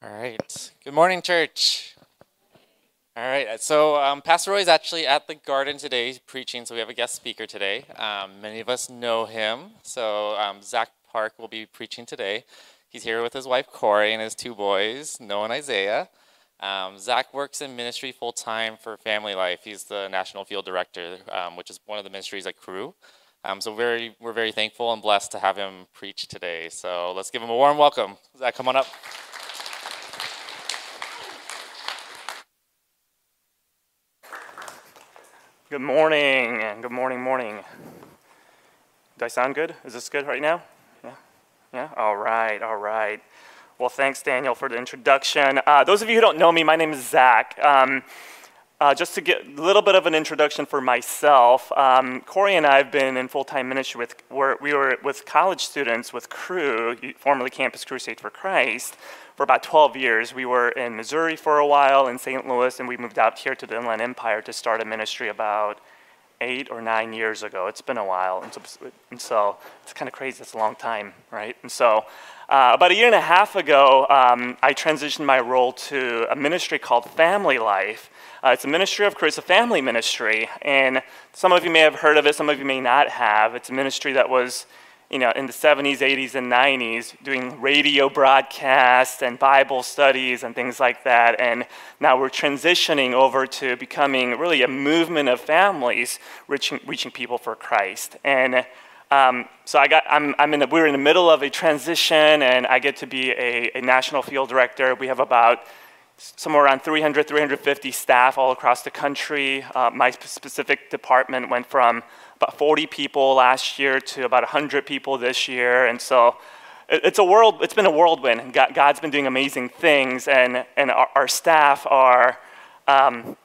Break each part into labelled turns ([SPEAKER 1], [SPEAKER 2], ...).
[SPEAKER 1] All right. Good morning, church. All right. So um, Pastor Roy is actually at the garden today preaching, so we have a guest speaker today. Um, many of us know him. So um, Zack Park will be preaching today. He's here with his wife Corey and his two boys, Noah and Isaiah. Um, Zack works in ministry full time for Family Life. He's the national field director, um, which is one of the ministries at Cru. Um, so very, we're very thankful and blessed to have him preach today. So let's give him a warm welcome. Zack, come on up.
[SPEAKER 2] Good morning. Good morning, morning. Do I sound good? Is this good right now? Yeah? Yeah? All right, all right. Well, thanks, Daniel, for the introduction. Uh, those of you who don't know me, my name is Zack. Um, uh, just to get a little bit of an introduction for myself, um, Corey and I have been in full-time ministry with, we're, we were with college students with Cru, formerly Campus Crusade for Christ, for about 12 years. We were in Missouri for a while, in St. Louis, and we moved out here to the Inland Empire to start a ministry about eight or nine years ago. It's been a while, and so, and so it's kind of crazy. It's a long time, right? And so, uh, about a year and a half ago, um, I transitioned my role to a ministry called Family Life. Uh, it's a ministry of Christ, a family ministry, and some of you may have heard of it, some of you may not have. It's a ministry that was you know, in the 70s, 80s, and 90s, doing radio broadcasts and Bible studies and things like that. And now we're transitioning over to becoming really a movement of families reaching, reaching people for Christ. And um, so I got, I'm, I'm in the, we're in the middle of a transition, and I get to be a, a national field director. We have about somewhere around 300, 350 staff all across the country. Uh, my specific department went from about 40 people last year to about 100 people this year. And so it's a world, it's been a whirlwind. God's been doing amazing things, and, and our, our staff are um,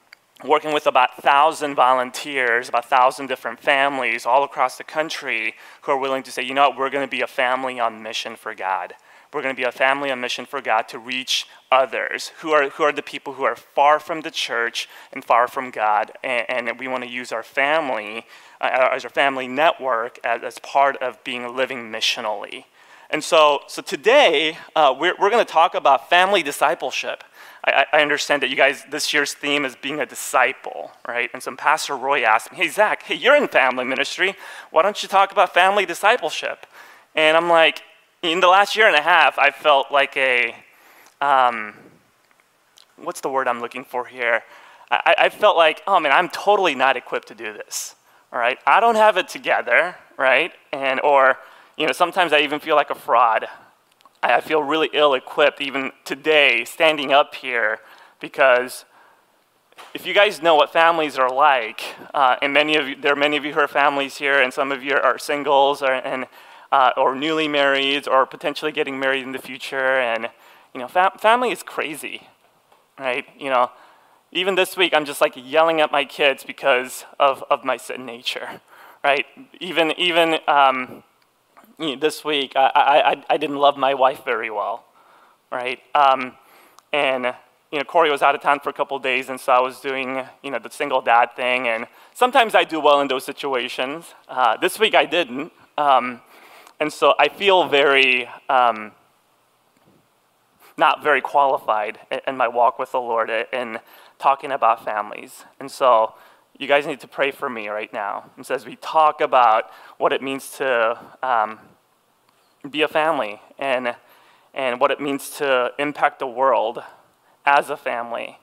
[SPEAKER 2] working with about 1,000 volunteers, about 1,000 different families all across the country who are willing to say, you know what, we're going to be a family on mission for God. We're going to be a family on mission for God to reach others who are, who are the people who are far from the church and far from God. And, and we want to use our family, uh, as our family network, as, as part of being a living missionally. And so, so today, uh, we're, we're going to talk about family discipleship. I, I, understand that you guys, this year's theme is being a disciple, right? And so Pastor Roy asked me, hey, Zack, hey, you're in family ministry. Why don't you talk about family discipleship? And I'm like, in the last year and a half, I felt like a, um, what's the word I'm looking for here? I, I felt like, oh man, I'm totally not equipped to do this. All right, I don't have it together, right? And or, you know, sometimes I even feel like a fraud. I, I feel really ill-equipped even today, standing up here, because if you guys know what families are like, uh, and many of you, there are many of you who are families here, and some of you are singles, or, and uh, or newly married or potentially getting married in the future. And, you know, fam- family is crazy, right? You know, even this week, I'm just like yelling at my kids because of, of my sin nature, right? Even, even um, you know, this week, I, I, I didn't love my wife very well, right? Um, and, you know, Corey was out of town for a couple days, and so I was doing, you know, the single dad thing. And sometimes I do well in those situations. Uh, this week I didn't. Um, and so I feel very, um, not very qualified in my walk with the Lord in talking about families. And so you guys need to pray for me right now. And so as we talk about what it means to um, be a family and, and what it means to impact the world as a family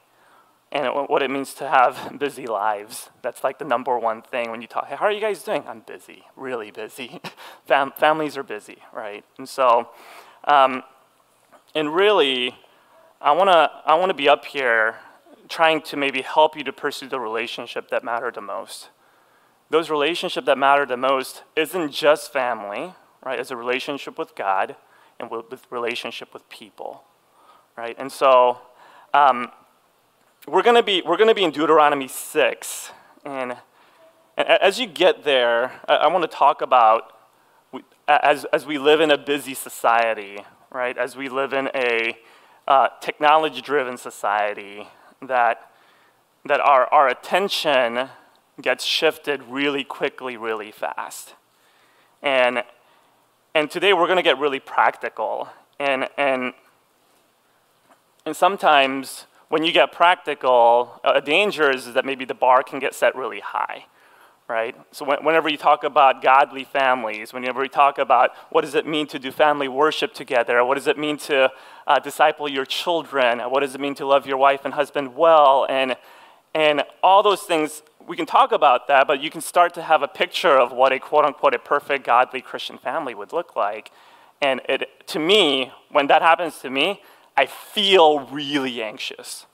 [SPEAKER 2] and what it means to have busy lives. That's like the number one thing when you talk, hey, how are you guys doing? I'm busy, really busy. Fam- families are busy, right? And so, um, and really, I wanna, I wanna be up here trying to maybe help you to pursue the relationship that matter the most. Those relationships that matter the most isn't just family, right? It's a relationship with God and with, with relationship with people, right? And so, um, we're going to be we're going to be in Deuteronomy 6 and, and as you get there I, I want to talk about as, as we live in a busy society right? As we live in a uh, technology driven society that that our, our attention gets shifted really quickly really fast. And and today we're going to get really practical. And and and sometimes when you get practical, a danger is that maybe the bar can get set really high, right? So whenever you talk about godly families, whenever you talk about what does it mean to do family worship together, what does it mean to uh, disciple your children, what does it mean to love your wife and husband well, and and all those things, we can talk about that, but you can start to have a picture of what a quote unquote a perfect godly Christian family would look like. And it, to me, when that happens to me, I feel really anxious.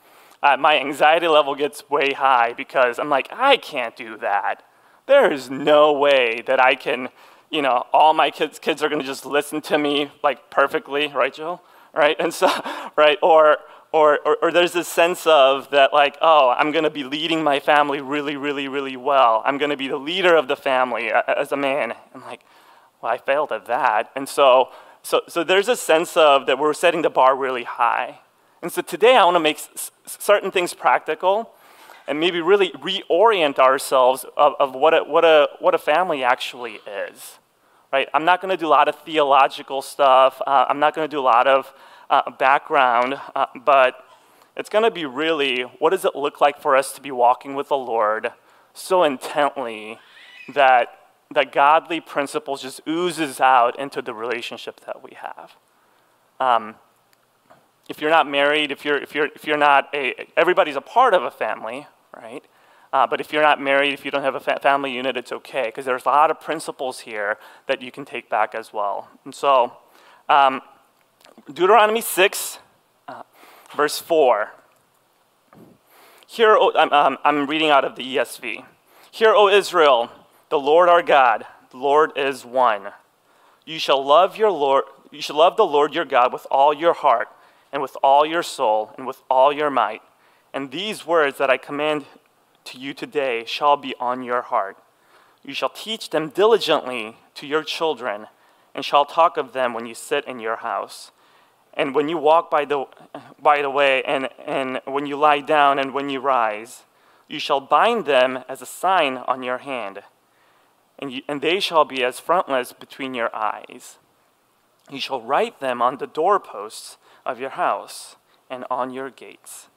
[SPEAKER 2] Uh, my anxiety level gets way high because I'm like, I can't do that. There is no way that I can, you know, all my kids, kids are going to just listen to me like perfectly, right, Joe? Right? And so, right? Or, or, or, or, there's this sense of that, like, oh, I'm going to be leading my family really, really, really well. I'm going to be the leader of the family as a man. I'm like, well, I failed at that. And so, so, so there's a sense of that we're setting the bar really high. And so today I want to make certain things practical and maybe really reorient ourselves of, of what, a, what, a, what a family actually is. Right? I'm not going to do a lot of theological stuff. Uh, I'm not going to do a lot of uh, background, uh, but it's going to be really what does it look like for us to be walking with the Lord so intently that that godly principles just oozes out into the relationship that we have. Um, if you're not married, if you're, if you're, if you're not a, everybody's a part of a family, right? Uh, but if you're not married, if you don't have a fa- family unit, it's okay, because there's a lot of principles here that you can take back as well. And so, um, Deuteronomy 6, uh, verse 4. Here, I'm, um, I'm reading out of the ESV. Hear, O Israel, the Lord our God, the Lord is one. You shall love your Lord, you shall love the Lord your God with all your heart and with all your soul and with all your might. And these words that I command to you today shall be on your heart. You shall teach them diligently to your children and shall talk of them when you sit in your house. And when you walk by the, by the way, and, and when you lie down and when you rise, you shall bind them as a sign on your hand and, you, and they shall be as frontlets between your eyes. You shall write them on the doorposts of your house and on your gates.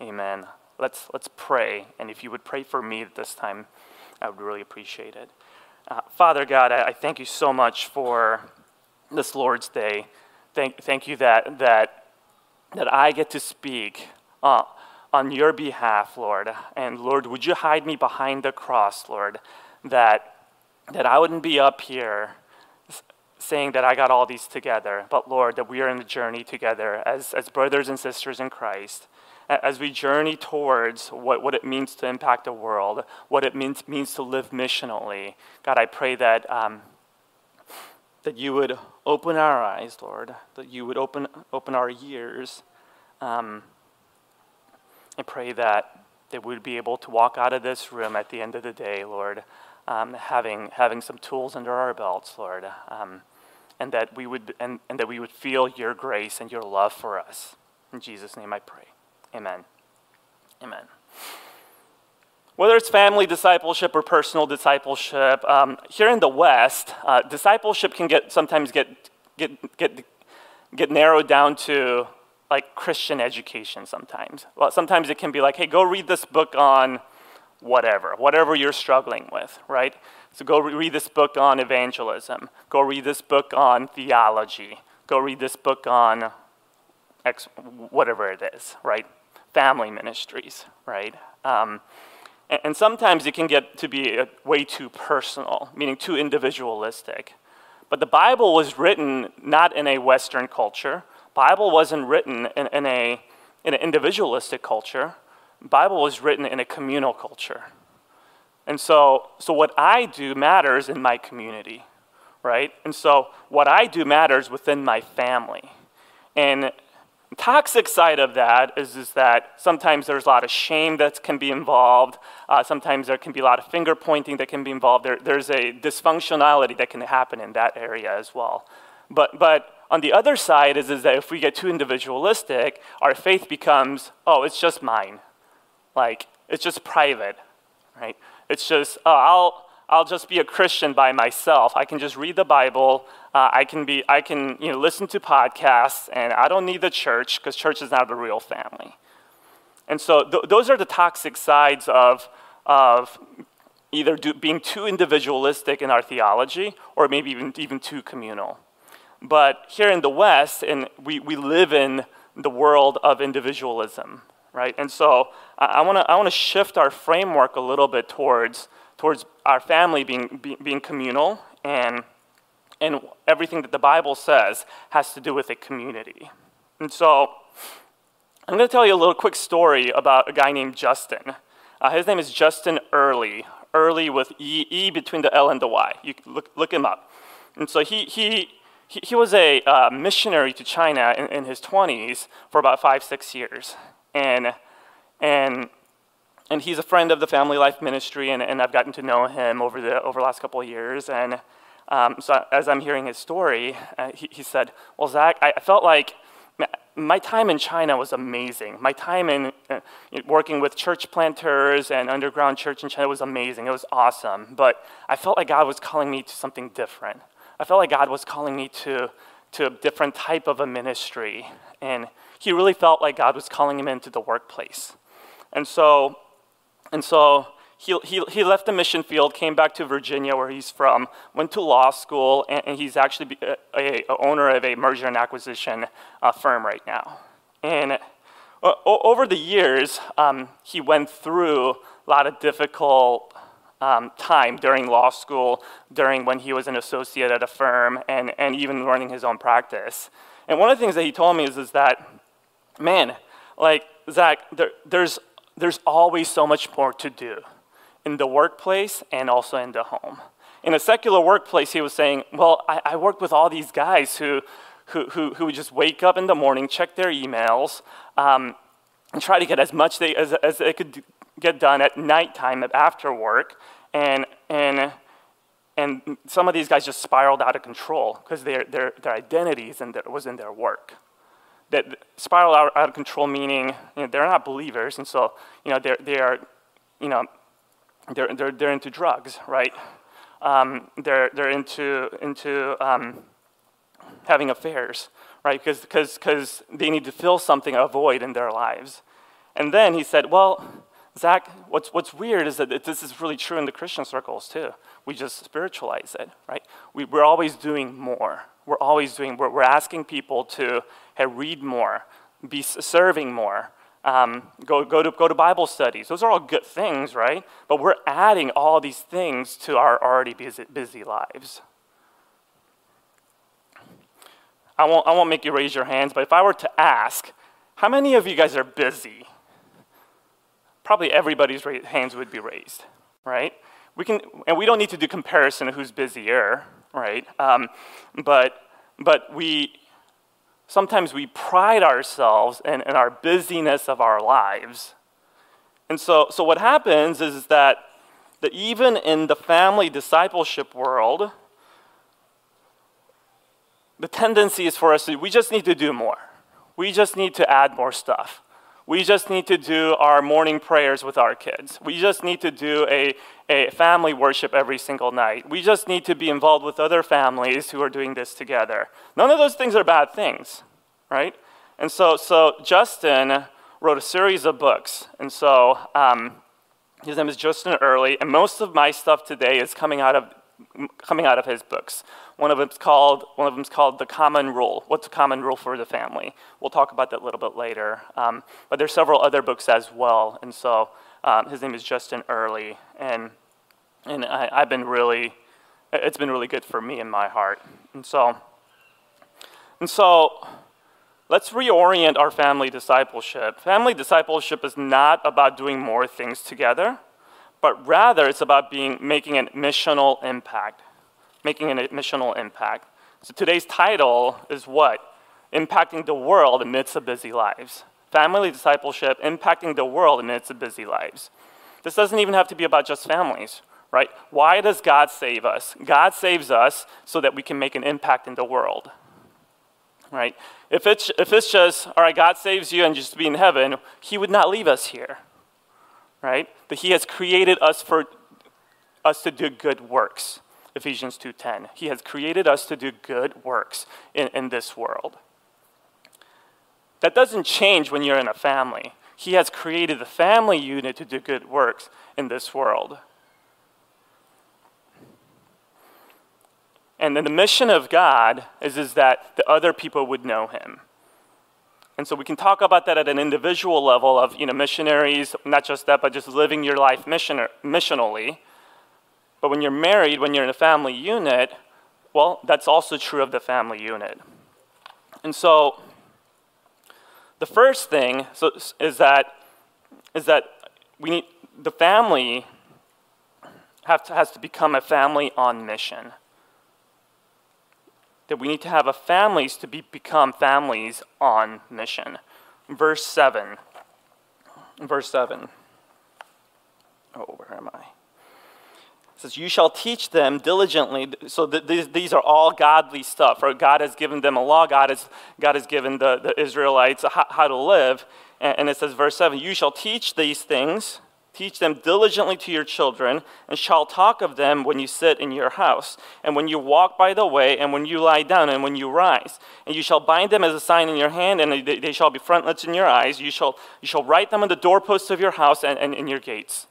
[SPEAKER 2] Amen. Let's, let's pray. And if you would pray for me this time, I would really appreciate it. Uh, Father God, I, I, thank you so much for this Lord's Day. Thank, thank you that, that, that I get to speak uh, on your behalf, Lord. And Lord, would you hide me behind the cross, Lord? That, that I wouldn't be up here saying that I got all these together, but Lord, that we are in the journey together as, as brothers and sisters in Christ, as we journey towards what, what it means to impact the world, what it means, means to live missionally. God, I pray that, um, that you would open our eyes, Lord, that you would open, open our ears. Um, I pray that, that we would be able to walk out of this room at the end of the day, Lord, um, having, having some tools under our belts, Lord, um, and, that we would, and, and that we would feel your grace and your love for us. In Jesus' name I pray. Amen. Amen. Whether it's family discipleship or personal discipleship, um, here in the West, uh, discipleship can get sometimes get, get, get, get narrowed down to like Christian education sometimes. Well, sometimes it can be like, hey, go read this book on whatever, whatever you're struggling with, right? So go read this book on evangelism. Go read this book on theology. Go read this book on X, whatever it is, right? Family ministries, right? Um, and, and, sometimes it can get to be uh, way too personal, meaning too individualistic. But the Bible was written not in a Western culture. Bible wasn't written in, in a in an individualistic culture. Bible was written in a communal culture. And so, so what I do matters in my community, right? And so what I do matters within my family. And toxic side of that is, is that sometimes there's a lot of shame that can be involved. Uh, sometimes there can be a lot of finger pointing that can be involved. There, there's a dysfunctionality that can happen in that area as well. But, but on the other side is, is that if we get too individualistic, our faith becomes, oh, it's just mine. Like, it's just private, right? It's just, oh, I'll, I'll just be a Christian by myself. I can just read the Bible. Uh, I can be, I can, you know, listen to podcasts, and I don't need the church because church is not the real family. And so th- those are the toxic sides of, of either do, being too individualistic in our theology or maybe even, even too communal. But here in the West, and we, we live in the world of individualism, right? And so I, want to I wanna shift our framework a little bit towards, towards our family being, be, being communal and, and everything that the Bible says has to do with a community. And so I'm going to tell you a little quick story about a guy named Justin. Uh, his name is Justin Earley, Earley with E, e between the L and the Y. You look, look him up. And so he, he, he, he was a uh, missionary to China in, in his 20s for about five, six years. And, and, and he's a friend of the Family Life Ministry, and, and I've gotten to know him over the, over the last couple of years. And um, so as I'm hearing his story, uh, he, he said, Well, Zack, I, felt like my time in China was amazing. My time in uh, working with church planters and underground church in China was amazing. It was awesome. But I felt like God was calling me to something different. I felt like God was calling me to, to a different type of a ministry. And he really felt like God was calling him into the workplace. And so, and so he, he, he left the mission field, came back to Virginia, where he's from, went to law school, and, and he's actually a, a, a, owner of a merger and acquisition uh, firm right now. And uh, over the years, um, he went through a lot of difficult um, time during law school, during when he was an associate at a firm, and, and even running his own practice. And one of the things that he told me is, is that, man, like, Zack, there, there's, there's always so much more to do in the workplace and also in the home. In a secular workplace, he was saying, Well, I, I work with all these guys who, who, who, who just wake up in the morning, check their emails, um, and try to get as much they, as, as they could get done at nighttime after work. And, and, and some of these guys just spiraled out of control because their, their, their identities and their, was in their work. That spiraled out, out of control meaning you know, they're not believers, and so you know, they're, they are you know, they're, they're, they're into drugs, right? Um, they're, they're into, into um, having affairs, right? Because they need to fill something, a void in their lives. And then he said, well, Zack, what's, what's weird is that this is really true in the Christian circles too. We just spiritualize it, right? We, we're always doing more. We're always doing, we're, we're asking people to hey, read more, be serving more, um, go, go, to, go to Bible studies. Those are all good things, right? But we're adding all these things to our already busy, busy lives. I won't, I won't make you raise your hands, but if I were to ask, how many of you guys are busy? Probably everybody's hands would be raised, right? We can, and we don't need to do comparison of who's busier, right? Um, but, but we, sometimes we pride ourselves in, in our busyness of our lives. And so, so what happens is that, that even in the family discipleship world, the tendency is for us to, we just need to do more. We just need to add more stuff. We just need to do our morning prayers with our kids. We just need to do a, a family worship every single night. We just need to be involved with other families who are doing this together. None of those things are bad things, right? And so, so Justin wrote a series of books. And so um, his name is Justin Earley, and most of my stuff today is coming out of coming out of his books. One of them's called one of them's called the Common Rule. What's a common rule for the family? We'll talk about that a little bit later. Um, but there's several other books as well. And so um, his name is Justin Earley, and and I, I've been really it's been really good for me in my heart. And so and so let's reorient our family discipleship. Family discipleship is not about doing more things together but rather it's about being, making a missional impact. Making an missional impact. So today's title is what? Impacting the world amidst of busy lives. Family discipleship, impacting the world amidst of busy lives. This doesn't even have to be about just families, right? Why does God save us? God saves us so that we can make an impact in the world, right? If it's, if it's just, all right, God saves you and just be in heaven, He would not leave us here, right? But He has created us for us to do good works. Ephesians 2:10. He has created us to do good works in, in this world. That doesn't change when you're in a family. He has created the family unit to do good works in this world. And then the mission of God is, is that the other people would know him. And so we can talk about that at an individual level of you know, missionaries, not just that, but just living your life mission, missionally. But when you're married, when you're in a family unit, well, that's also true of the family unit. And so the first thing so, is that is that we need the family have to, has to become a family on mission that we need to have a families to be, become families on mission. Verse 7. Verse 7. Oh, where am I? Says, You shall teach them diligently. So th- these, these are all godly stuff. Right? God has given them a law, God has, God has given the, the Israelites how, how to live. And, and it says, verse 7 You shall teach these things Teach them diligently to your children, and shall talk of them when you sit in your house, and when you walk by the way, and when you lie down, and when you rise. And you shall bind them as a sign in your hand, and they, shall be frontlets in your eyes. You shall, you shall write them on the doorposts of your house and in your gates.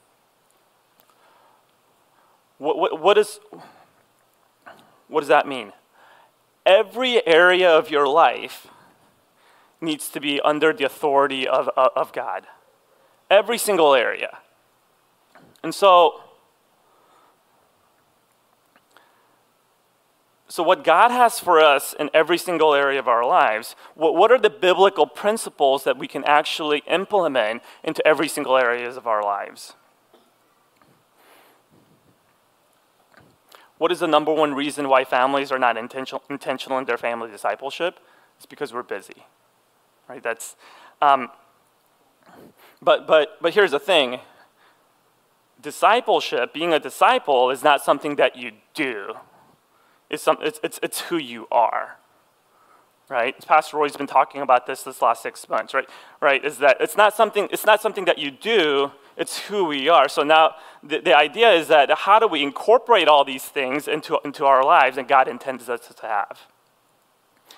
[SPEAKER 2] What, what, what, is, what does that mean? Every area of your life needs to be under the authority of, of, of God. Every single area. And so, so what God has for us in every single area of our lives, what, what are the biblical principles that we can actually implement into every single areas of our lives? What is the number one reason why families are not intentional, intentional in their family discipleship? It's because we're busy, right? That's, um, but, but, but here's the thing discipleship, being a disciple, is not something that you do, it's, some, it's, it's, it's who you are. Right? Pastor Roy's been talking about this this last six months, right? Right? Is that it's not something, it's not something that you do, it's who we are. So now the, the idea is that how do we incorporate all these things into, into our lives and God intends us to have?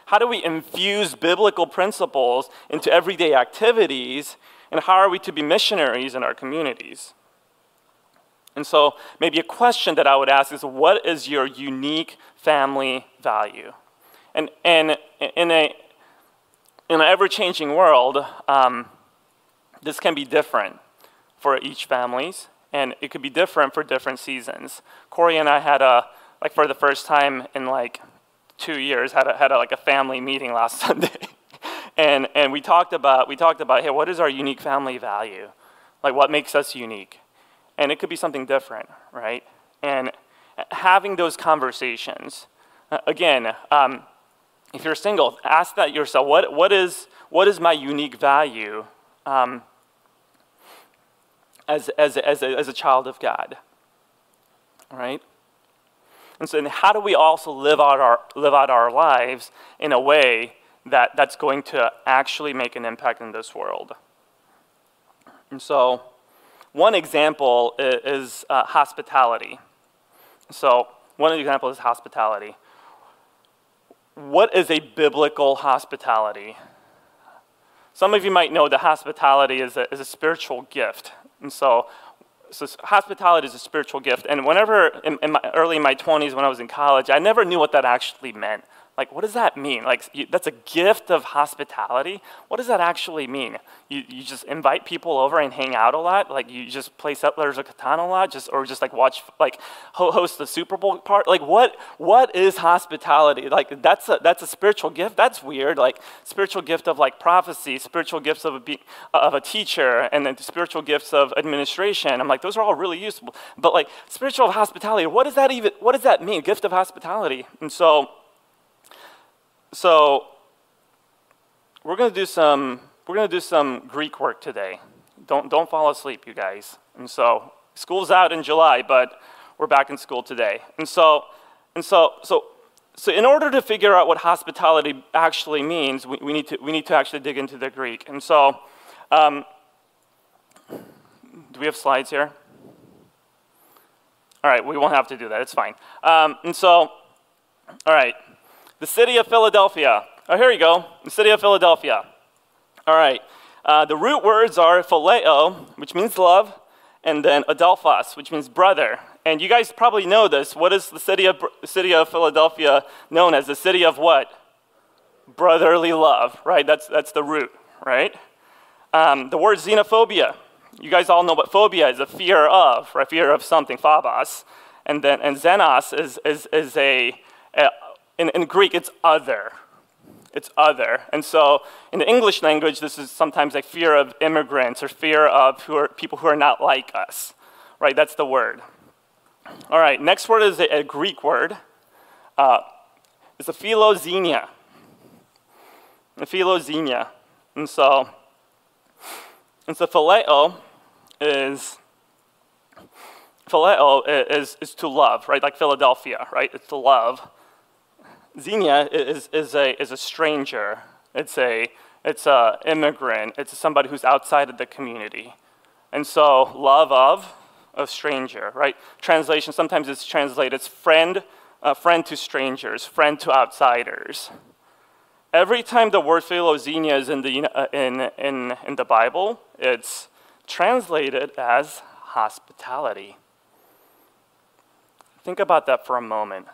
[SPEAKER 2] How do we infuse biblical principles into everyday activities? And how are we to be missionaries in our communities? And so, maybe a question that I would ask is what is your unique family value? And, and in, a, in an ever changing world, um, this can be different for each families, and it could be different for different seasons. Corey and I had a, like for the first time in like two years, had a, had a, like a family meeting last Sunday. and, and we talked about, we talked about, hey, what is our unique family value? Like what makes us unique? and it could be something different, right? And having those conversations, uh, again, um, if you're single, ask that yourself what, what, is, what is my unique value um, as, as, as, a, as a child of God? Right? And so, and how do we also live out our, live out our lives in a way that, that's going to actually make an impact in this world? And so, one example is uh, hospitality. So, one example is hospitality. What is a biblical hospitality? Some of you might know that hospitality is a, is a spiritual gift. And so, so hospitality is a spiritual gift. And whenever, in, in my, early in my 20s when I was in college, I never knew what that actually meant. Like, what does that mean? Like, you, that's a gift of hospitality. What does that actually mean? You, you just invite people over and hang out a lot? Like, you just play Settlers of Catan a lot? Just, or just like watch, like, host the Super Bowl part? Like, what, what is hospitality? Like, that's a, that's a spiritual gift? That's weird. Like, spiritual gift of like prophecy, spiritual gifts of a, of a teacher, and then spiritual gifts of administration. I'm like, those are all really useful. But like, spiritual hospitality, what does that even, what does that mean? Gift of hospitality. And so, so we're going to do some we're going to do some Greek work today. Don't don't fall asleep, you guys. And so school's out in July, but we're back in school today. And so and so so so in order to figure out what hospitality actually means, we, we need to we need to actually dig into the Greek. And so um, do we have slides here? All right, we won't have to do that. It's fine. Um, and so, all right, the city of Philadelphia. Oh, here you go. The city of Philadelphia. All right. Uh, the root words are phileo, which means love, and then adelphos, which means brother. And you guys probably know this. What is the city of, city of Philadelphia known as? The city of what? Brotherly love, right? That's, that's the root, right? Um, the word xenophobia. You guys all know what phobia is a fear of, right? Fear of something, phobos. And then and xenos is, is, is a, a in, in Greek, it's other. It's other. And so in the English language, this is sometimes a fear of immigrants or fear of who are, people who are not like us, right? That's the word. All right, next word is a, a Greek word. Uh, it's a philoxenia. A philoxenia. And so and so phileo is phileo is, is to love, right? Like Philadelphia, right? It's to love. Xenia is, is, a, is a stranger. It's a it's a immigrant. It's somebody who's outside of the community. And so love of a stranger, right? Translation, sometimes it's translated as friend, uh, friend to strangers, friend to outsiders. Every time the word philoxenia is in the, uh, in, in, in the Bible, it's translated as hospitality. Think about that for a moment.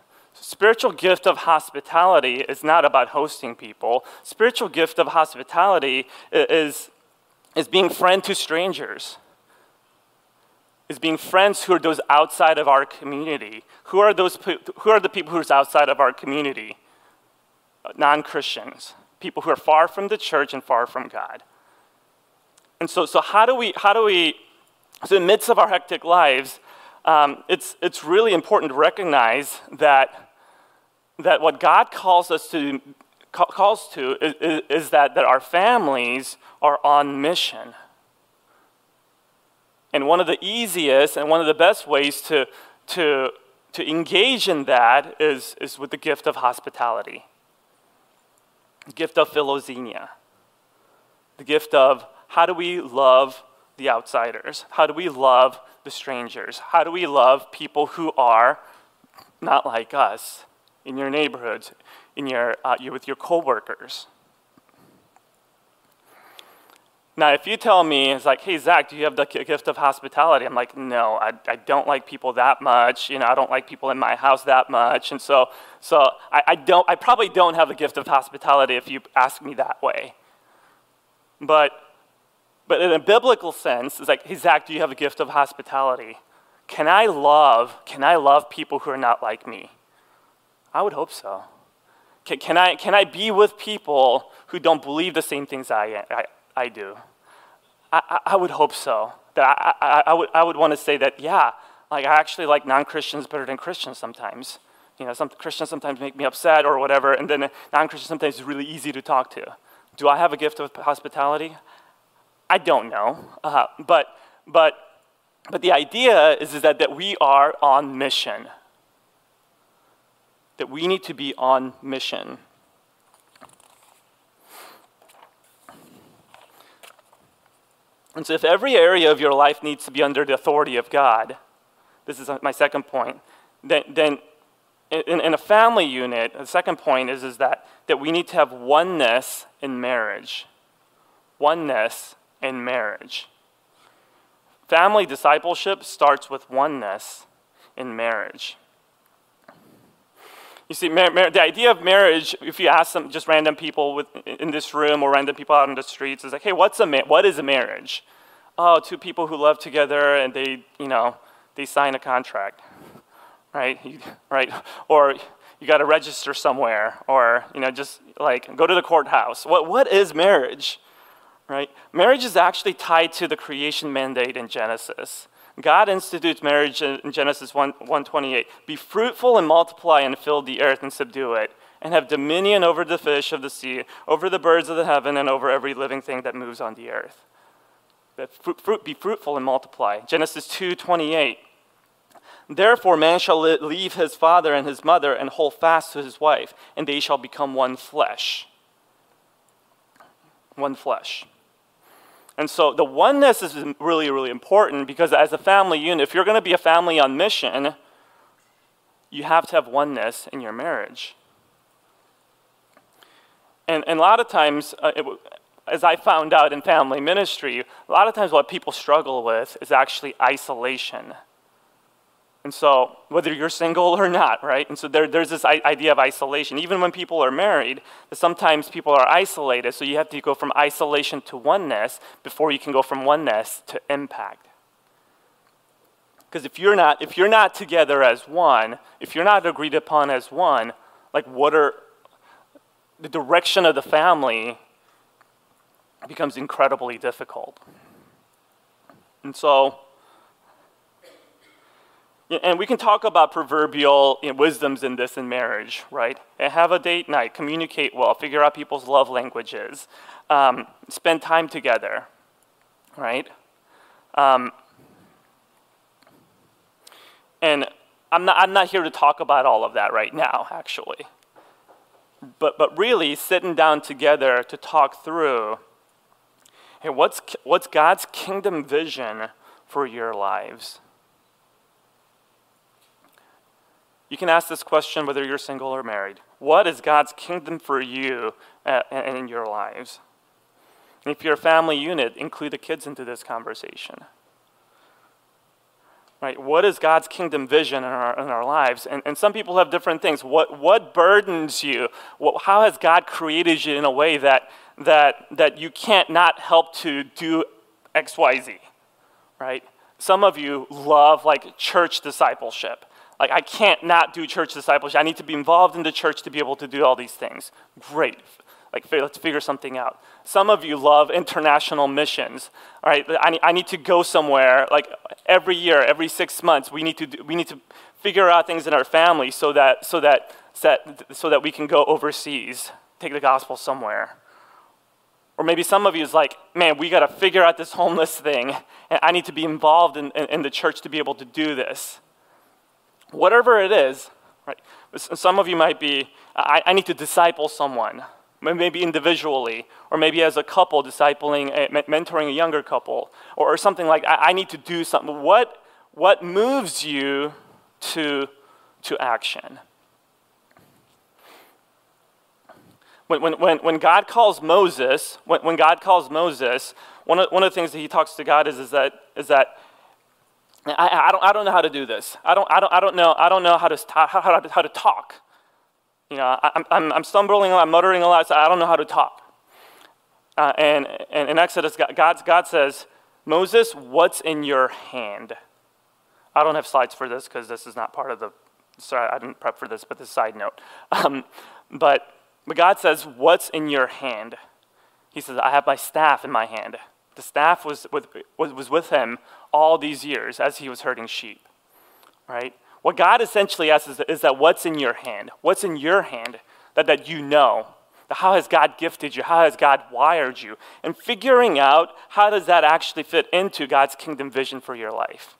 [SPEAKER 2] Spiritual gift of hospitality is not about hosting people. Spiritual gift of hospitality is, is being friend to strangers. Is being friends who are those outside of our community. Who are those who are the people who are outside of our community? non-Christians, people who are far from the church and far from God. And so, so how do we, how do we, so in the midst of our hectic lives, um, it's, it's really important to recognize that, that what God calls us to, calls to is, is that, that our families are on mission. And one of the easiest and one of the best ways to, to, to engage in that is, is with the gift of hospitality gift of philoxenia, the gift of how do we love the outsiders? How do we love the strangers? How do we love people who are not like us in your neighborhoods, in your, uh, with your coworkers? Now, if you tell me, it's like, hey, Zack, do you have the gift of hospitality? I'm like, no, I, I don't like people that much. You know, I don't like people in my house that much. And so, so I, I, don't, I probably don't have the gift of hospitality if you ask me that way. But, but in a biblical sense, it's like, hey, Zack, do you have a gift of hospitality? Can I love, can I love people who are not like me? I would hope so. Can, can, I, can I be with people who don't believe the same things I, I, I do. I, I, would hope so. That I, I, I would, I would want to say that, yeah, like I actually like non-Christians better than Christians sometimes. You know, some Christians sometimes make me upset or whatever, and then non-Christians sometimes is really easy to talk to. Do I have a gift of hospitality? I don't know, uh, but but but the idea is, is that, that we are on mission. That we need to be on mission. And so, if every area of your life needs to be under the authority of God, this is my second point, then, then in, in a family unit, the second point is, is that, that we need to have oneness in marriage. Oneness in marriage. Family discipleship starts with oneness in marriage. You see, mar- mar- the idea of marriage, if you ask some just random people with, in this room or random people out on the streets, is like, hey, what's a ma- what is a marriage? Oh, two people who love together and they, you know, they sign a contract, right? You, right? Or you got to register somewhere, or you know, just like go to the courthouse. What what is marriage? Right? Marriage is actually tied to the creation mandate in Genesis. God institutes marriage in Genesis 1, 128. Be fruitful and multiply and fill the earth and subdue it, and have dominion over the fish of the sea, over the birds of the heaven, and over every living thing that moves on the earth. That fruit, fruit be fruitful and multiply. Genesis 2, 28. Therefore, man shall leave his father and his mother and hold fast to his wife, and they shall become one flesh. One flesh. And so the oneness is really, really important because as a family unit, if you're going to be a family on mission, you have to have oneness in your marriage. And, and a lot of times, uh, it, as I found out in family ministry, a lot of times what people struggle with is actually isolation. And so, whether you're single or not, right? And so there, there's this idea of isolation. Even when people are married, sometimes people are isolated, so you have to go from isolation to oneness before you can go from oneness to impact. Because if you're not, if you're not together as one, if you're not agreed upon as one, like what are the direction of the family becomes incredibly difficult. And so, and we can talk about proverbial you know, wisdoms in this in marriage, right? And have a date night, communicate well, figure out people's love languages, um, spend time together, right? Um, and I'm not, I'm not here to talk about all of that right now, actually. But, but really, sitting down together to talk through hey, what's, what's God's kingdom vision for your lives? You can ask this question whether you're single or married. What is God's kingdom for you uh, and in your lives? And if you're a family unit, include the kids into this conversation. Right? What is God's kingdom vision in our, in our lives? And, and some people have different things. What, what burdens you? What, how has God created you in a way that, that, that you can't not help to do X, Y, Z? Right? Some of you love like church discipleship. Like, I can't not do church discipleship. I need to be involved in the church to be able to do all these things. Great. Like, let's figure something out. Some of you love international missions. All right, I I need, to go somewhere. Like every year, every six months, we need to do, we need to figure out things in our family so that so that so that we can go overseas, take the gospel somewhere. Or maybe some of you is like, man, we got to figure out this homeless thing, and I need to be involved in, in, in the church to be able to do this. Whatever it is, right? Some of you might be, I, I need to disciple someone maybe individually, or maybe as a couple discipling, eh, mentoring a younger couple, or, something like I, I need to do something. What, what moves you to, to action? When, when, when, when God calls Moses, when, when God calls Moses, one of, one of the things that he talks to God is, is that, is that I, I, don't, I don't know how to do this. I don't, I don't, I don't, know, I don't know how to, how, how, how to talk. You know, I, I'm, I'm stumbling a lot, muttering a lot, so I don't know how to talk. Uh, and, and in Exodus, God, God says, Moses, what's in your hand? I don't have slides for this because this is not part of the, sorry, I didn't prep for this, but this side note. Um, but, but God says, what's in your hand? He says, I have my staff in my hand. The staff was with, was with him all these years as he was herding sheep, right? What God essentially asks is, is that what's in your hand? What's in your hand that, that you know? How has God gifted you? How has God wired you? And figuring out how does that actually fit into God's kingdom vision for your life.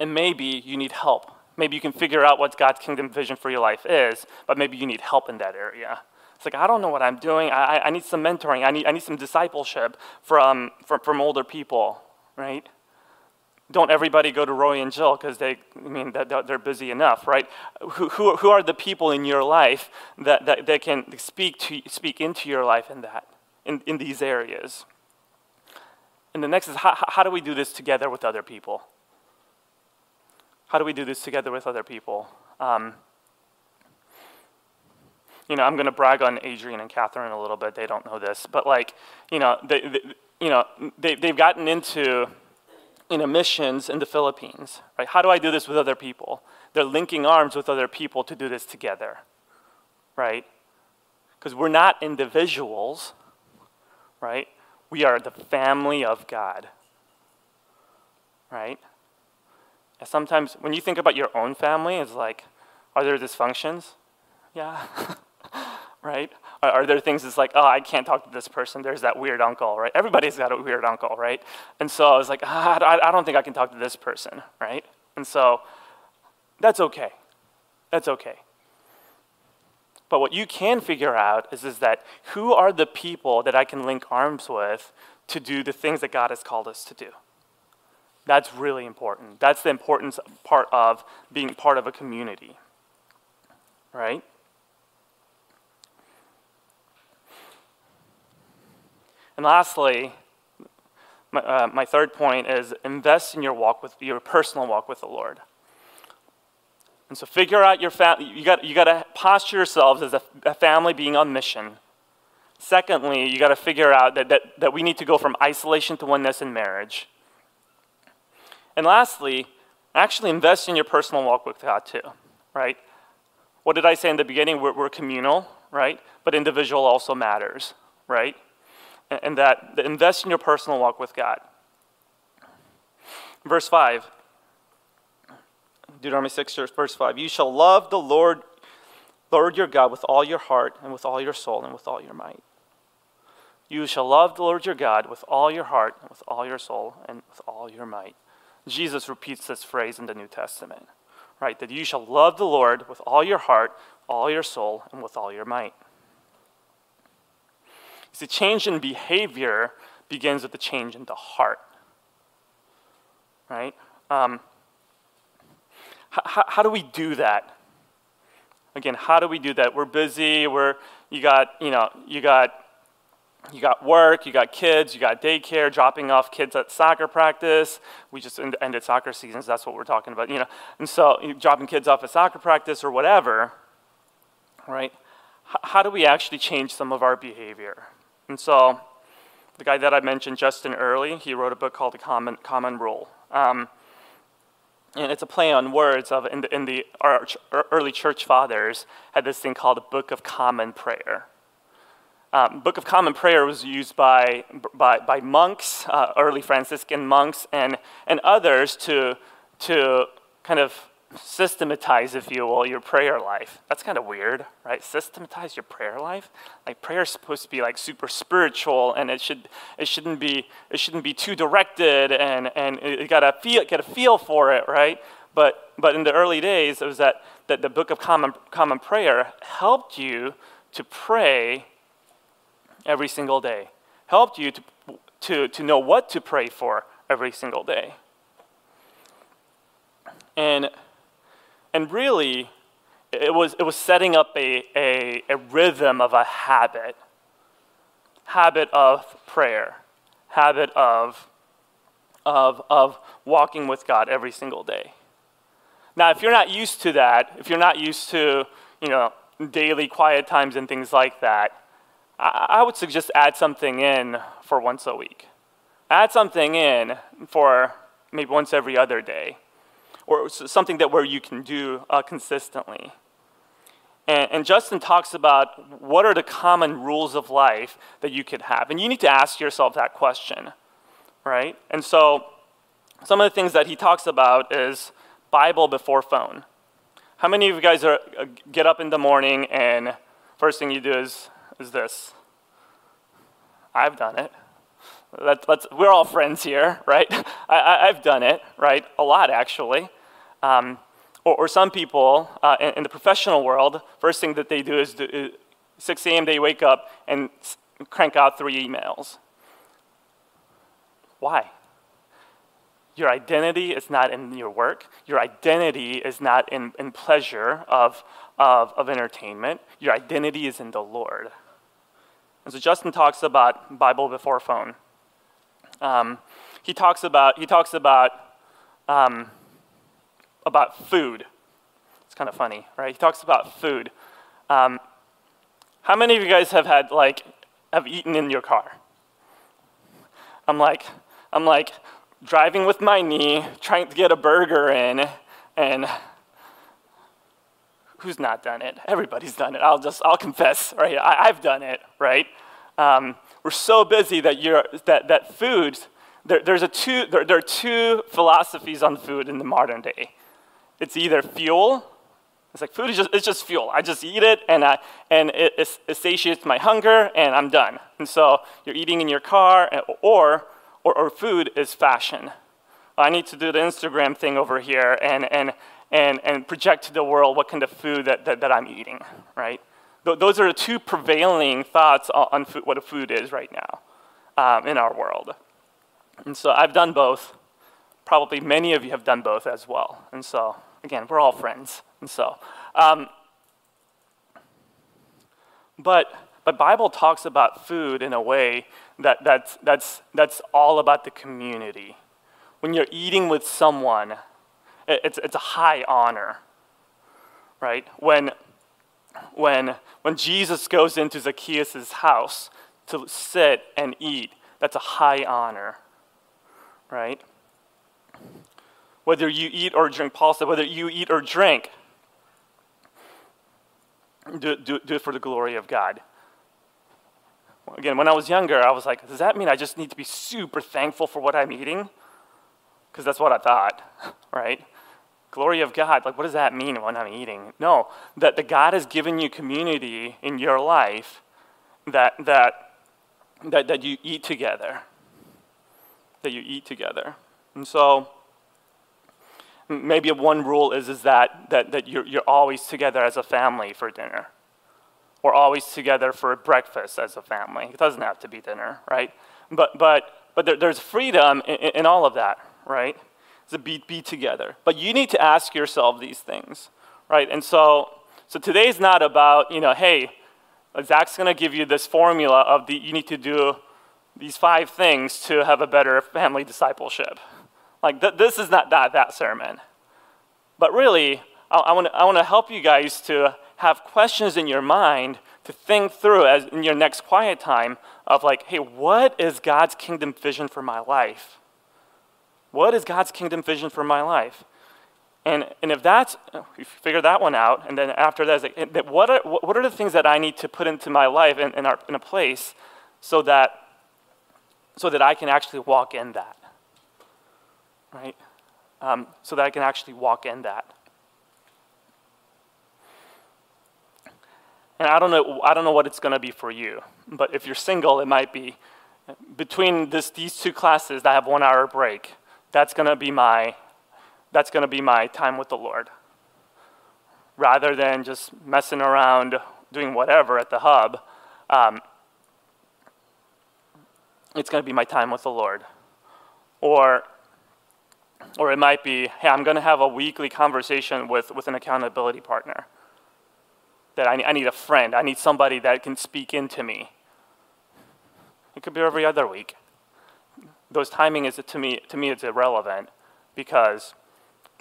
[SPEAKER 2] And maybe you need help. Maybe you can figure out what God's kingdom vision for your life is, but maybe you need help in that area. It's like, I don't know what I'm doing. I, I need some mentoring. I need, I need some discipleship from, from, from older people, right? Don't everybody go to Roy and Jill because they, I mean, they're busy enough, right? Who, who, who are the people in your life that, that, that can speak, to, speak into your life in that, in, in these areas? And the next is how, how do we do this together with other people? How do we do this together with other people? Um, you know, I'm going to brag on Adrian and Catherine a little bit. They don't know this, but like, you know, they, they you know, they, they've gotten into, you know, missions in the Philippines, right? How do I do this with other people? They're linking arms with other people to do this together, right? Because we're not individuals, right? We are the family of God, right? And sometimes when you think about your own family, it's like, are there dysfunctions? Yeah. right? Are, are there things that's like, oh, I can't talk to this person. There's that weird uncle, right? Everybody's got a weird uncle, right? And so I was like, ah, I, I don't think I can talk to this person, right? And so that's okay. That's okay. But what you can figure out is, is that who are the people that I can link arms with to do the things that God has called us to do. That's really important. That's the importance part of being part of a community. Right? And lastly, my, uh, my third point is invest in your walk with your personal walk with the Lord. And so figure out your family. You got you got to posture yourselves as a, a family being on mission. Secondly, you got to figure out that, that, that we need to go from isolation to oneness in marriage. And lastly, actually invest in your personal walk with God too, right? What did I say in the beginning? We're, we're communal, right? But individual also matters, right? And, that invest in your personal walk with God. Verse 5, Deuteronomy 6, verse 5 You shall love the Lord, Lord your God with all your heart and with all your soul and with all your might. You shall love the Lord your God with all your heart and with all your soul and with all your might. Jesus repeats this phrase in the New Testament, right? That you shall love the Lord with all your heart, all your soul, and with all your might. See, change in behavior begins with the change in the heart, right? Um, how, how do we do that? Again, how do we do that? We're busy. We're you got you know you got you got work, you got kids, you got daycare, dropping off kids at soccer practice. We just ended soccer seasons, that's what we're talking about, you know. And so dropping kids off at soccer practice or whatever, right? H- how do we actually change some of our behavior? And so the guy that I mentioned, Justin Earley, he wrote a book called The Common, Common Rule. Um, and it's a play on words of in the, in the early church fathers had this thing called the Book of Common Prayer um, Book of Common Prayer was used by, by, by monks, uh, early Franciscan monks, and, and others to, to kind of systematize, if you will, your prayer life. That's kind of weird, right? Systematize your prayer life. Like prayer is supposed to be like super spiritual, and it should it shouldn't be it shouldn't be too directed, and and you gotta feel get a feel for it, right? But but in the early days, it was that that the Book of Common Common Prayer helped you to pray every single day, helped you to, to, to know what to pray for every single day. And, and really, it was, it was setting up a, a, a rhythm of a habit habit of prayer, habit of, of, of walking with God every single day. Now, if you're not used to that, if you're not used to, you know, daily quiet times and things like that, I would suggest add something in for once a week. Add something in for maybe once every other day, or something that where you can do uh, consistently. And, and, Justin talks about what are the common rules of life that you could have, and you need to ask yourself that question, right? And so, some of the things that he talks about is Bible before phone. How many of you guys are, uh, get up in the morning and first thing you do is is this. I've done it. That's, we're all friends here, right? I, have done it, right? A lot, actually. Um, or, or, some people uh, in, in, the professional world, first thing that they do is, do, is 6 a.m. they wake up and crank out three emails. Why? Your identity is not in your work. Your identity is not in, in pleasure of, of, of entertainment. Your identity is in the Lord. And so Justin talks about Bible before phone. Um, he talks about he talks about um, about food. It's kind of funny, right? He talks about food. Um, how many of you guys have had like have eaten in your car? I'm like I'm like driving with my knee, trying to get a burger in, and who's not done it? Everybody's done it. I'll just, I'll confess, right? I, have done it, right? Um, we're so busy that, you're, that, that food, there, there's a two, there, there are two philosophies on food in the modern day. It's either fuel, it's like food is just, it's just fuel. I just eat it and, I, and it, it, satiates my hunger and I'm done. And so you're eating in your car or, or, or food is fashion. I need to do the Instagram thing over here and, and, and, and project to the world what kind of food that, that, that I'm eating, right? Th- those are the two prevailing thoughts on, on food, what a food is right now. um, in our world. And so I've done both. Probably many of you have done both as well. And so, again, we're all friends. And so, um, but but Bible talks about food in a way that, that's, that's, that's all about the community. When you're eating with someone, it, it's, it's a high honor, right? When, when, when Jesus goes into Zacchaeus' house to sit and eat, that's a high honor, right? Whether you eat or drink, Paul said, whether you eat or drink, do, do, do it for the glory of God. Again, when I was younger, I was like, does that mean I just need to be super thankful for what I'm eating? Because that's what I thought, right? Glory of God, like what does that mean when I'm eating? No, that the God has given you community in your life that, that, that, that you eat together. That you eat together. And so, maybe one rule is, is that, that, that you're, you're always together as a family for dinner we're always together for breakfast as a family. It doesn't have to be dinner, right? But, but, but there, there's freedom in, in, all of that, right? To be, be together. But you need to ask yourself these things, right? And so, so today's not about, you know, hey, Zack's going to give you this formula of the, you need to do these five things to have a better family discipleship. Like, th- this is not that, that sermon. But really, I, I want to help you guys to have questions in your mind to think through as in your next quiet time of like, hey, what is God's kingdom vision for my life? What is God's kingdom vision for my life? And, and if that's, oh, you figure that one out, and then after that, like, what, are, what are the things that I need to put into my life in, in, our, in a place so that, so that I can actually walk in that? Right? Um, so that I can actually walk in that. And I don't know, I don't know what it's going to be for you, but if you're single, it might be between this, these two classes that have one hour break. That's going to be my, that's going to be my time with the Lord. Rather than just messing around doing whatever at the hub, um, it's going to be my time with the Lord. Or, or it might be, hey, I'm going to have a weekly conversation with, with an accountability partner that I, I need a friend. I need somebody that can speak into me. It could be every other week. Those timing is to me to me it's irrelevant because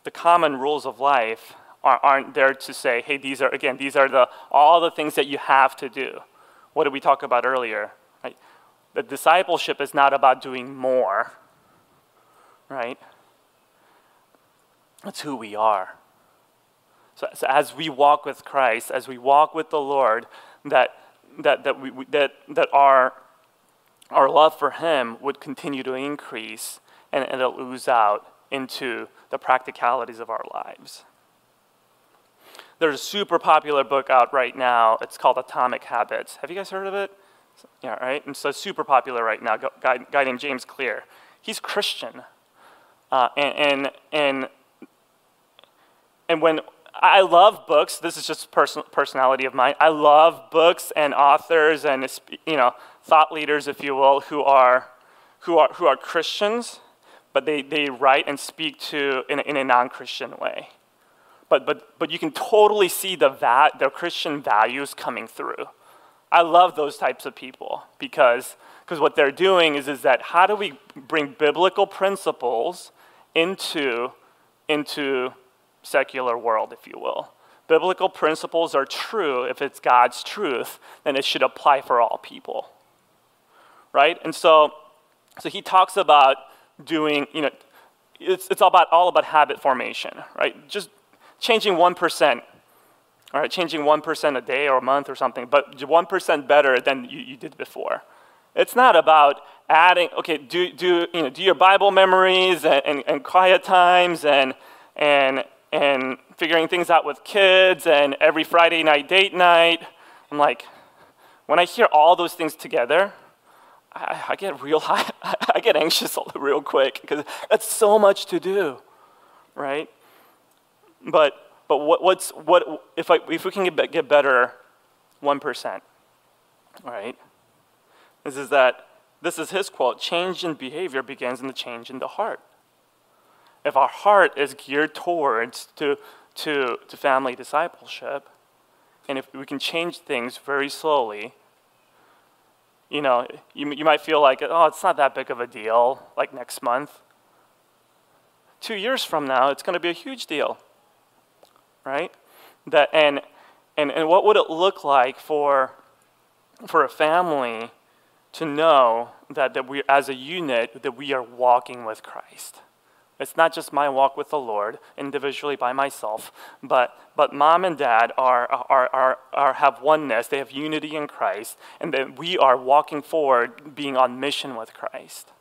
[SPEAKER 2] the common rules of life are, aren't there to say, hey, these are again, these are the all the things that you have to do. What did we talk about earlier? Right? The discipleship is not about doing more, right? It's who we are. So, so, as we walk with Christ, as we walk with the Lord, that, that, that, we, that, that our, our love for Him would continue to increase and, and it'll ooze out into the practicalities of our lives. There's a super popular book out right now. It's called Atomic Habits. Have you guys heard of it? Yeah, right? And so super popular right now. Guy, guy named James Clear. He's Christian. Uh, and, and, and, and when I love books. This is just person, personality of mine. I love books and authors and you know thought leaders, if you will, who are who are who are Christians, but they, they write and speak to in, in a non-Christian way. But but but you can totally see the va- their Christian values coming through. I love those types of people because because what they're doing is is that how do we bring biblical principles into into secular world, if you will. Biblical principles are true if it's God's truth, then it should apply for all people. Right? And so, so he talks about doing, you know, it's, it's all about all about habit formation, right? Just changing 1%, all right, changing 1% a day or a month or something, but 1% better than you, you did before. It's not about adding, okay, do, do, you know, do your Bible memories and, and, and quiet times and, and, and figuring things out with kids and every Friday night date night. I'm like, when I hear all those things together, I, I get real high, I get anxious real quick because that's so much to do, right? But but what, what's what if I if we can get, get better, one percent, right? This is that This is his quote change in behavior begins in the change in the heart. If our heart is geared towards to, to, to family discipleship, and if we can change things very slowly, you know, you, you might feel like, oh, it's not that big of a deal, like next month. Two years from now, it's going to be a huge deal, right? That, and, and, and what would it look like for, for a family to know that, that we, as a unit, that we are walking with Christ? It's not just my walk with the Lord individually by myself, but, but mom and dad are, are, are, are, have oneness, they have unity in Christ, and that we are walking forward being on mission with Christ.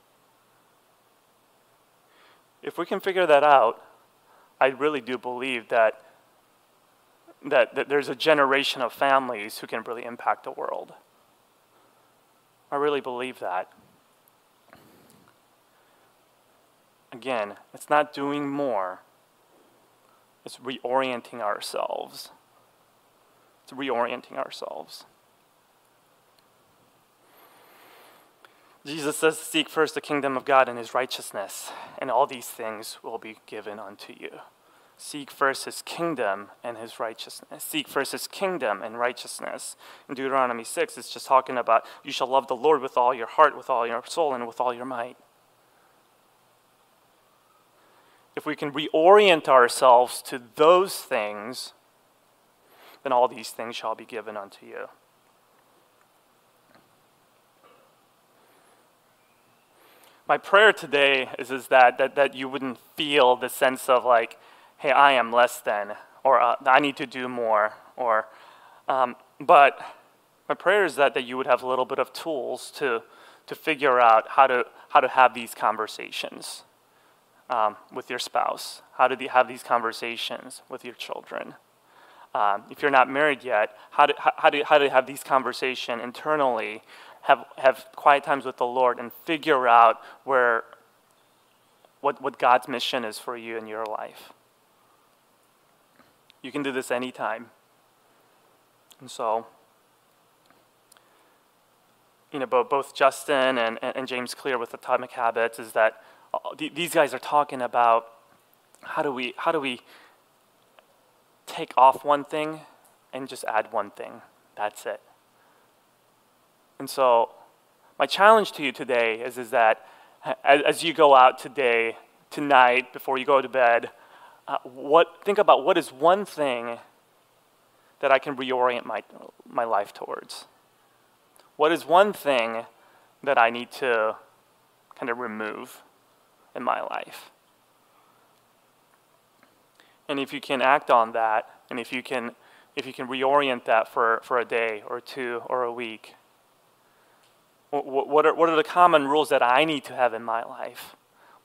[SPEAKER 2] If we can figure that out, I really do believe that, that, that there's a generation of families who can really impact the world. I really believe that. Again, it's not doing more, it's reorienting ourselves. It's reorienting ourselves. Jesus says, Seek first the kingdom of God and his righteousness, and all these things will be given unto you. Seek first his kingdom and his righteousness. Seek first his kingdom and righteousness. In Deuteronomy 6, it's just talking about you shall love the Lord with all your heart, with all your soul, and with all your might. If we can reorient ourselves to those things, then all these things shall be given unto you. My prayer today is, is that, that, that you wouldn't feel the sense of like, hey, I am less than, or uh, I need to do more, or, um, but my prayer is that, that you would have a little bit of tools to, to figure out how to, how to have these conversations um, with your spouse, how do you have these conversations with your children. Um, if you're not married yet, how do, how, to, how to have these conversations internally, have, have quiet times with the Lord, and figure out where, what, what God's mission is for you in your life. You can do this anytime. And so, you know, both Justin and, and James Clear with Atomic Habits is that these guys are talking about how do we, how do we take off one thing and just add one thing. That's it. And so, my challenge to you today is, is that as, you go out today, tonight, before you go to bed, uh, what, think about what is one thing that I can reorient my, my life towards? What is one thing that I need to kind of remove in my life? And if you can act on that, and if you can, if you can reorient that for, for a day or two or a week, what are, what are the common rules that I need to have in my life?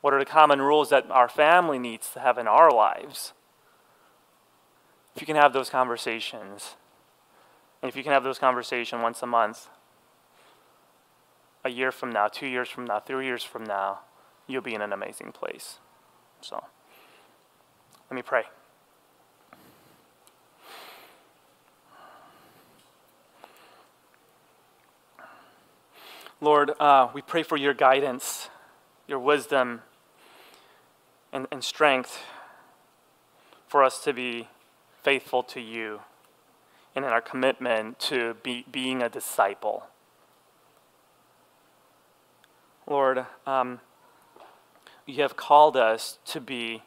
[SPEAKER 2] What are the common rules that our family needs to have in our lives? If you can have those conversations, and if you can have those conversations once a month, a year from now, two years from now, three years from now, you'll be in an amazing place. So, let me pray. Lord, uh, we pray for your guidance, your wisdom, and, and strength for us to be faithful to you and in our commitment to be, being a disciple. Lord, um, you have called us to be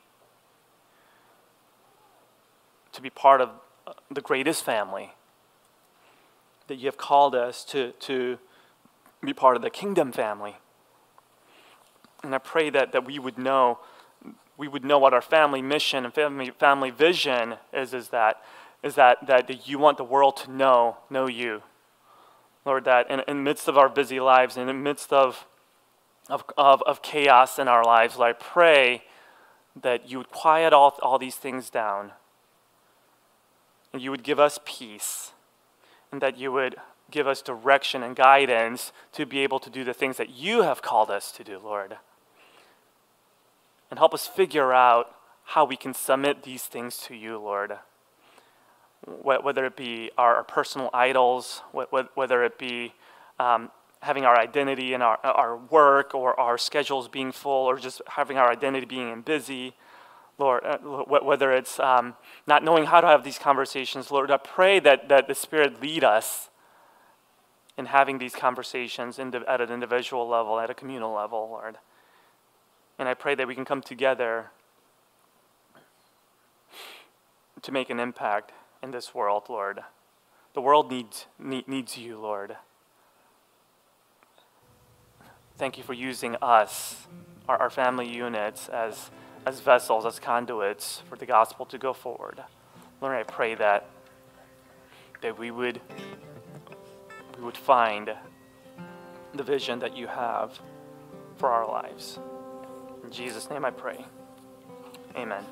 [SPEAKER 2] to be part of uh, the greatest family. That you have called us to, to be part of the kingdom family. And I pray that, that we would know we would know what our family mission and family, family vision is, is that is that, that you want the world to know, know you. Lord, that in, in the midst of our busy lives, in the midst of, of, of, of chaos in our lives, Lord, I pray that you would quiet all, all these things down and you would give us peace and that you would give us direction and guidance to be able to do the things that you have called us to do, Lord. And help us figure out how we can submit these things to you, Lord. Whether it be our personal idols, whether it be um, having our identity in our, our work or our schedules being full or just having our identity being busy. Lord, uh, whether it's um, not knowing how to have these conversations, Lord, I pray that, that the Spirit lead us in having these conversations at an individual level, at a communal level, Lord. And I pray that we can come together to make an impact in this world, Lord. The world needs, need, needs you, Lord. Thank you for using us, our, our family units, as, as vessels, as conduits for the gospel to go forward. Lord, I pray that, that we would we would find the vision that you have for our lives. In Jesus' name I pray. Amen.